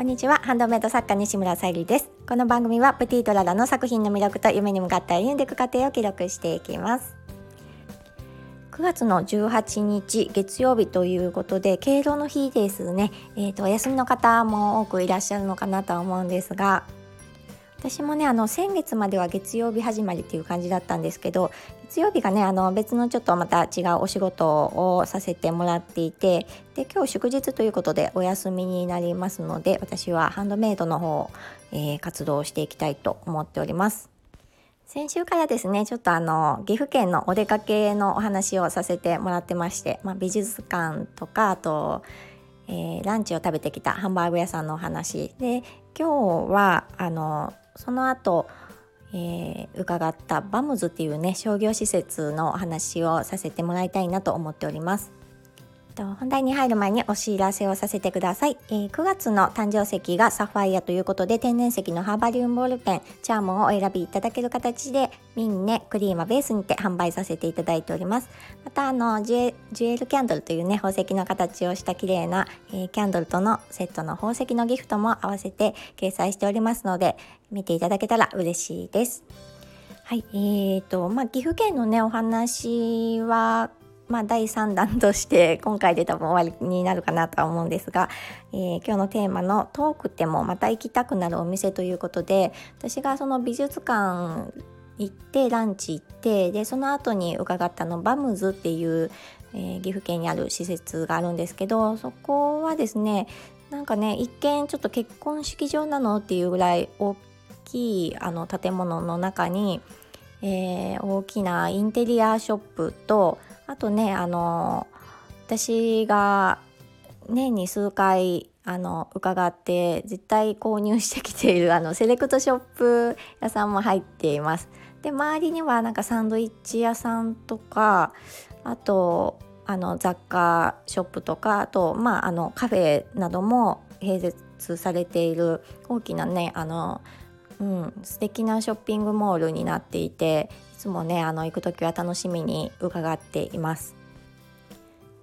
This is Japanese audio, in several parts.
こんにちは。ハンドメイド作家西村さゆりです。この番組はプティートララの作品の魅力と夢に向かって歩んでいく過程を記録していきます。9月の18日月曜日ということで敬老の日ですね。えっ、ー、とお休みの方も多くいらっしゃるのかなとは思うんですが私もねあの先月までは月曜日始まりっていう感じだったんですけど月曜日がねあの別のちょっとまた違うお仕事をさせてもらっていてで今日祝日ということでお休みになりますので私はハンドメイドの方、えー、活動をしていきたいと思っております。先週からですねちょっとあの岐阜県のお出かけのお話をさせてもらってまして、まあ、美術館とかあと、えー、ランチを食べてきたハンバーグ屋さんのお話で今日はあのその後、えー、伺ったバムズっていうね商業施設のお話をさせてもらいたいなと思っております。本題に入る前にお知らせをさせてください、えー、9月の誕生石がサファイアということで天然石のハーバリウムボールペンチャーモンをお選びいただける形でミンネクリーマベースにて販売させていただいております。またあのジュエルキャンドルというね宝石の形をした綺麗な、えー、キャンドルとのセットの宝石のギフトも合わせて掲載しておりますので見ていただけたら嬉しいです。はい、えーとまあ、岐阜県のねお話はまあ、第3弾として今回で多分終わりになるかなとは思うんですが、えー、今日のテーマの「遠くてもまた行きたくなるお店」ということで私がその美術館行ってランチ行ってでその後に伺ったのバムズっていう、えー、岐阜県にある施設があるんですけどそこはですねなんかね一見ちょっと結婚式場なのっていうぐらい大きいあの建物の中に、えー、大きなインテリアショップとあとねあの私が年に数回あの伺って絶対購入してきているあのセレクトショップ屋さんも入っています。で周りにはなんかサンドイッチ屋さんとかあとあの雑貨ショップとかあと、まあ、あのカフェなども併設されている大きなねあの、うん、素敵なショッピングモールになっていていつもねあの行く時は楽しみに伺っています。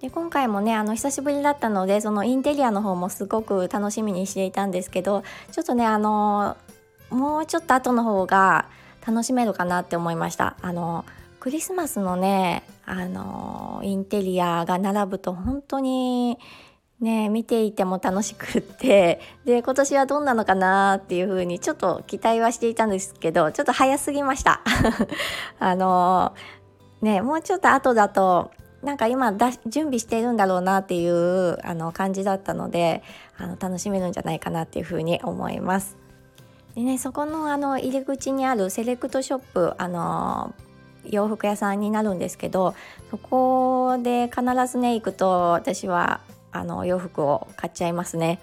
で今回もねあの久しぶりだったのでそのインテリアの方もすごく楽しみにしていたんですけどちょっとねあのもうちょっと後の方が楽しめるかなって思いましたあのクリスマスのねあのインテリアが並ぶと本当にね見ていても楽しくって で今年はどんなのかなっていう風にちょっと期待はしていたんですけどちょっと早すぎました あのねもうちょっと後だとなんか今だ準備してるんだろうなっていうあの感じだったのであの楽しめるんじゃないかなっていう風に思います。でねそこのあの入り口にあるセレクトショップあの洋服屋さんになるんですけどそこで必ずね行くと私はあのお洋服を買っちゃいますね。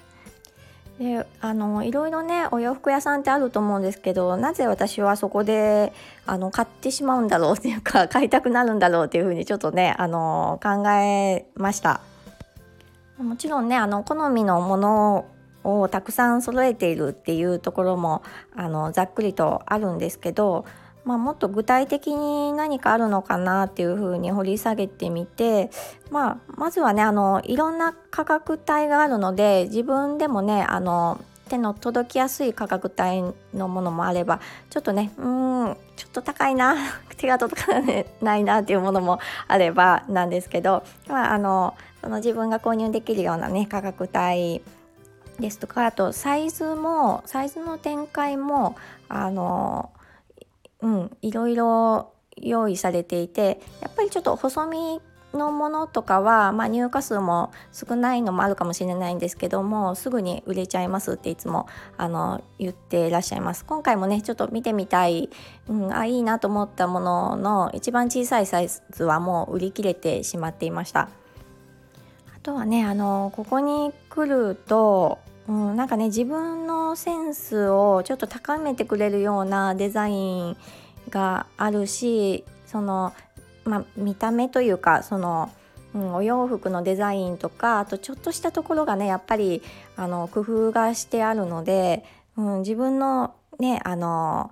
であのいろいろねお洋服屋さんってあると思うんですけどなぜ私はそこであの買ってしまうんだろうっていうか 買いたくなるんだろうっていうふうにちょっとねあの考えましたもちろんねあの好みのものをたくさん揃えているっていうところもあのざっくりとあるんですけどまあ、もっと具体的に何かあるのかなっていうふうに掘り下げてみて、まあ、まずはねあのいろんな価格帯があるので自分でもねあの手の届きやすい価格帯のものもあればちょっとねうんちょっと高いな 手が届かないなっていうものもあればなんですけど、まあ、あのその自分が購入できるようなね価格帯ですとかあとサイズもサイズの展開もあのうん、いろいろ用意されていてやっぱりちょっと細身のものとかは、まあ、入荷数も少ないのもあるかもしれないんですけどもすぐに売れちゃいますっていつもあの言ってらっしゃいます。今回もねちょっと見てみたい、うん、あいいなと思ったものの一番小さいサイズはもう売り切れてしまっていました。あとはねあのここに来るとうん、なんかね自分のセンスをちょっと高めてくれるようなデザインがあるしその、まあ、見た目というかその、うん、お洋服のデザインとかあとちょっとしたところがねやっぱりあの工夫がしてあるので、うん、自分のねあの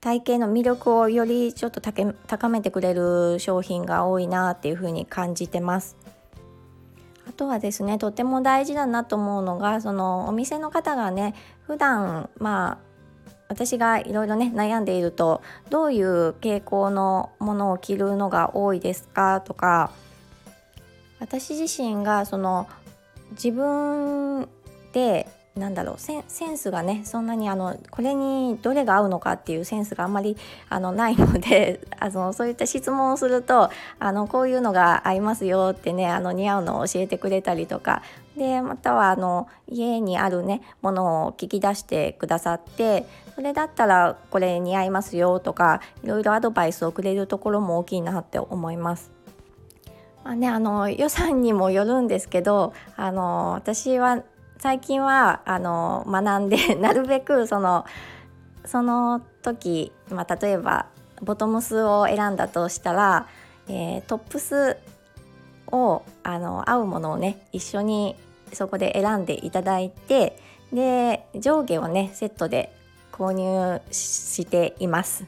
体型の魅力をよりちょっと高めてくれる商品が多いなっていうふうに感じてます。あとはですねとても大事だなと思うのがそのお店の方がね普段まあ私がいろいろね悩んでいるとどういう傾向のものを着るのが多いですかとか私自身がその自分でなんだろうセンスがねそんなにあのこれにどれが合うのかっていうセンスがあんまりあのないので あのそういった質問をするとあのこういうのが合いますよってねあの似合うのを教えてくれたりとかでまたはあの家にあるねものを聞き出してくださってそれだったらこれ似合いますよとかいろいろアドバイスをくれるところも大きいなって思います。まあね、あの予算にもよるんですけどあの私は最近はあの学んで なるべくそのその時、まあ、例えばボトムスを選んだとしたら、えー、トップスをあの合うものをね一緒にそこで選んでいただいてで上下をねセットで購入しています。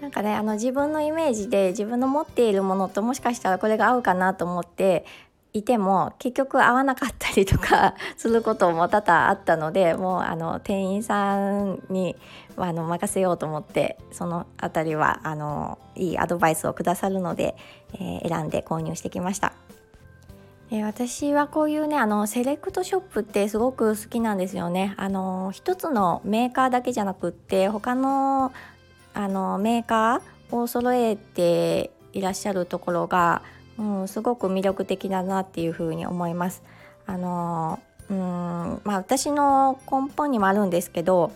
なんかねあの自分のイメージで自分の持っているものともしかしたらこれが合うかなと思っていても結局合わなかったりとか することも多々あったのでもうあの店員さんにあの任せようと思ってその辺りはあのいいアドバイスをくださるので、えー、選んで購入してきました。え私はこういうねあのセレクトショップってすごく好きなんですよね。あの一つのメーカーだけじゃなくって他のあのメーカーを揃えていらっしゃるところがうん、すごく魅力的だなっていうふうに思います。あのうんまあ、私の根本にもあるんですけど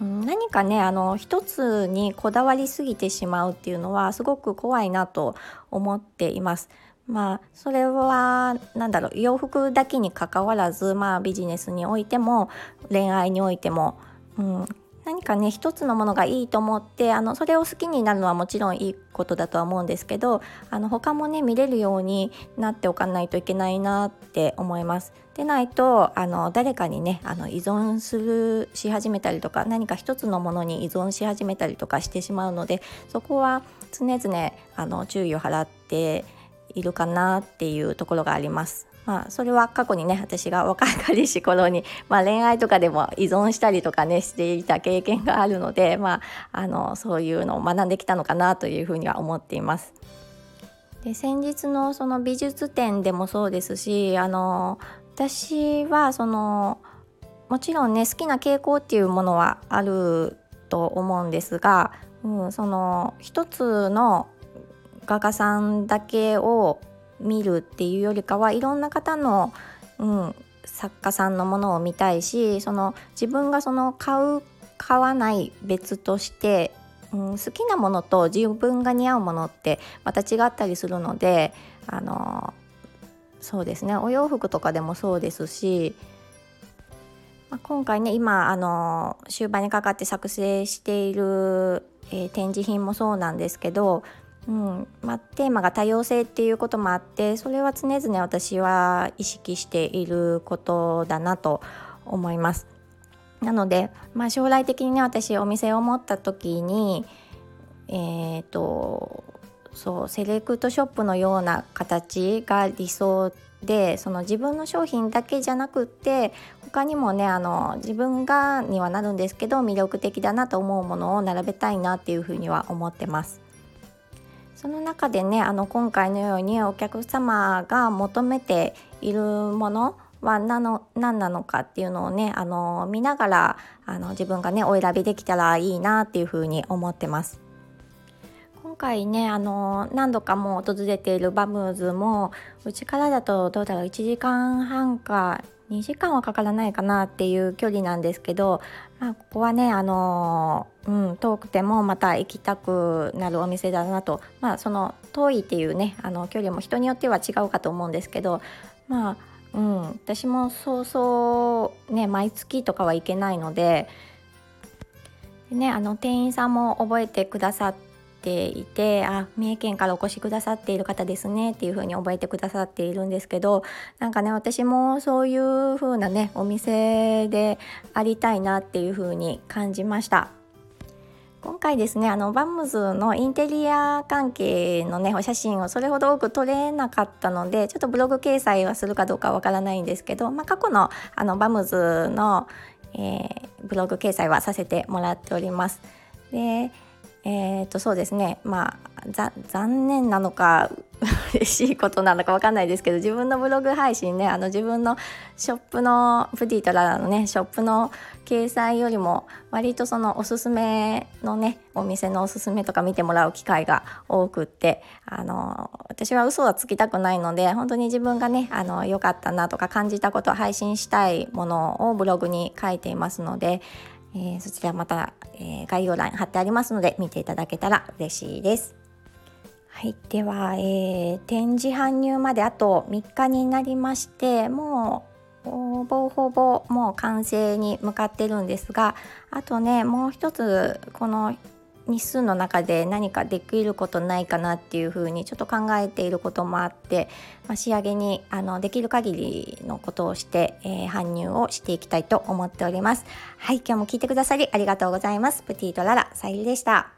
何かねあの一つにこだわりすぎてしまうっていうのはすごく怖いなと思っています。まあそれは何だろう洋服だけにかかわらず、まあ、ビジネスにおいても恋愛においても、うん、何かね一つのものがいいと思ってあのそれを好きになるのはもちろんいいことだとは思うんですけどあの他もね見れるようになっておかないといけないなって思います。でないとあの誰かにねあの依存するし始めたりとか何か一つのものに依存し始めたりとかしてしまうのでそこは常々あの注意を払っているかなっていうところがあります。まあ、それは過去にね私が若かりし頃に、まあ、恋愛とかでも依存したりとかねしていた経験があるので、まあ、あのそういうのを学んできたのかなというふうには思っています。で先日のその美術展でもそうですしあの私はそのもちろんね好きな傾向っていうものはあると思うんですが、うん、その一つの画家さんだけを見るっていうよりかはいろんな方の、うん、作家さんのものを見たいしその自分がその買う買わない別として、うん、好きなものと自分が似合うものってまた違ったりするのであのそうですね。お洋服とかでもそうですし、まあ、今回ね今あの終盤にかかって作成している、えー、展示品もそうなんですけどうんまあ、テーマが多様性っていうこともあってそれは常々私は意識していることだなと思います。なので、まあ、将来的にね私お店を持った時にえっ、ー、とそうセレクトショップのような形が理想でその自分の商品だけじゃなくって他にもねあの自分がにはなるんですけど魅力的だなと思うものを並べたいなっていうふうには思ってます。その中でねあの今回のようにお客様が求めているものは何の何なのかっていうのをねあの見ながらあの自分がねお選びできたらいいなっていうふうに思ってます。今回ねあの何度かも訪れているバムーズもうちからだとどうだろう1時間半か2時間はかからないかなっていう距離なんですけど、まあ、ここはねあのうん、遠くてもまた行きたくなるお店だなと、まあ、その遠いっていうねあの距離も人によっては違うかと思うんですけどまあうん、私もそうそうね毎月とかは行けないのでで、ね、あの店員さんも覚えてくださってていてあ三重県からお越しくださっている方ですねっていう風に覚えてくださっているんですけどなんかね私もそういう風なねお店でありたいなっていう風に感じました。今回ですねあのバムズのインテリア関係のねお写真をそれほど多く撮れなかったのでちょっとブログ掲載はするかどうかわからないんですけど、まあ、過去のあのバムズの、えー、ブログ掲載はさせてもらっております。でえー、とそうですね。まあ残念なのか 嬉しいことなのか分かんないですけど自分のブログ配信ねあの自分のショップのプティとララのねショップの掲載よりも割とそのおすすめのねお店のおすすめとか見てもらう機会が多くってあの私は嘘はつきたくないので本当に自分がねあの良かったなとか感じたことを配信したいものをブログに書いていますのでえー、そちらまた、えー、概要欄貼ってありますので見ていただけたら嬉しいです。はい、では、えー、展示搬入まであと3日になりましてもうほぼほぼもう完成に向かってるんですがあとねもう一つこの日数の中で何かできることないかなっていうふうにちょっと考えていることもあって、まあ、仕上げにあのできる限りのことをして、えー、搬入をしていきたいと思っております。はい、今日も聞いてくださりありがとうございます。プティートララ、さゆりでした。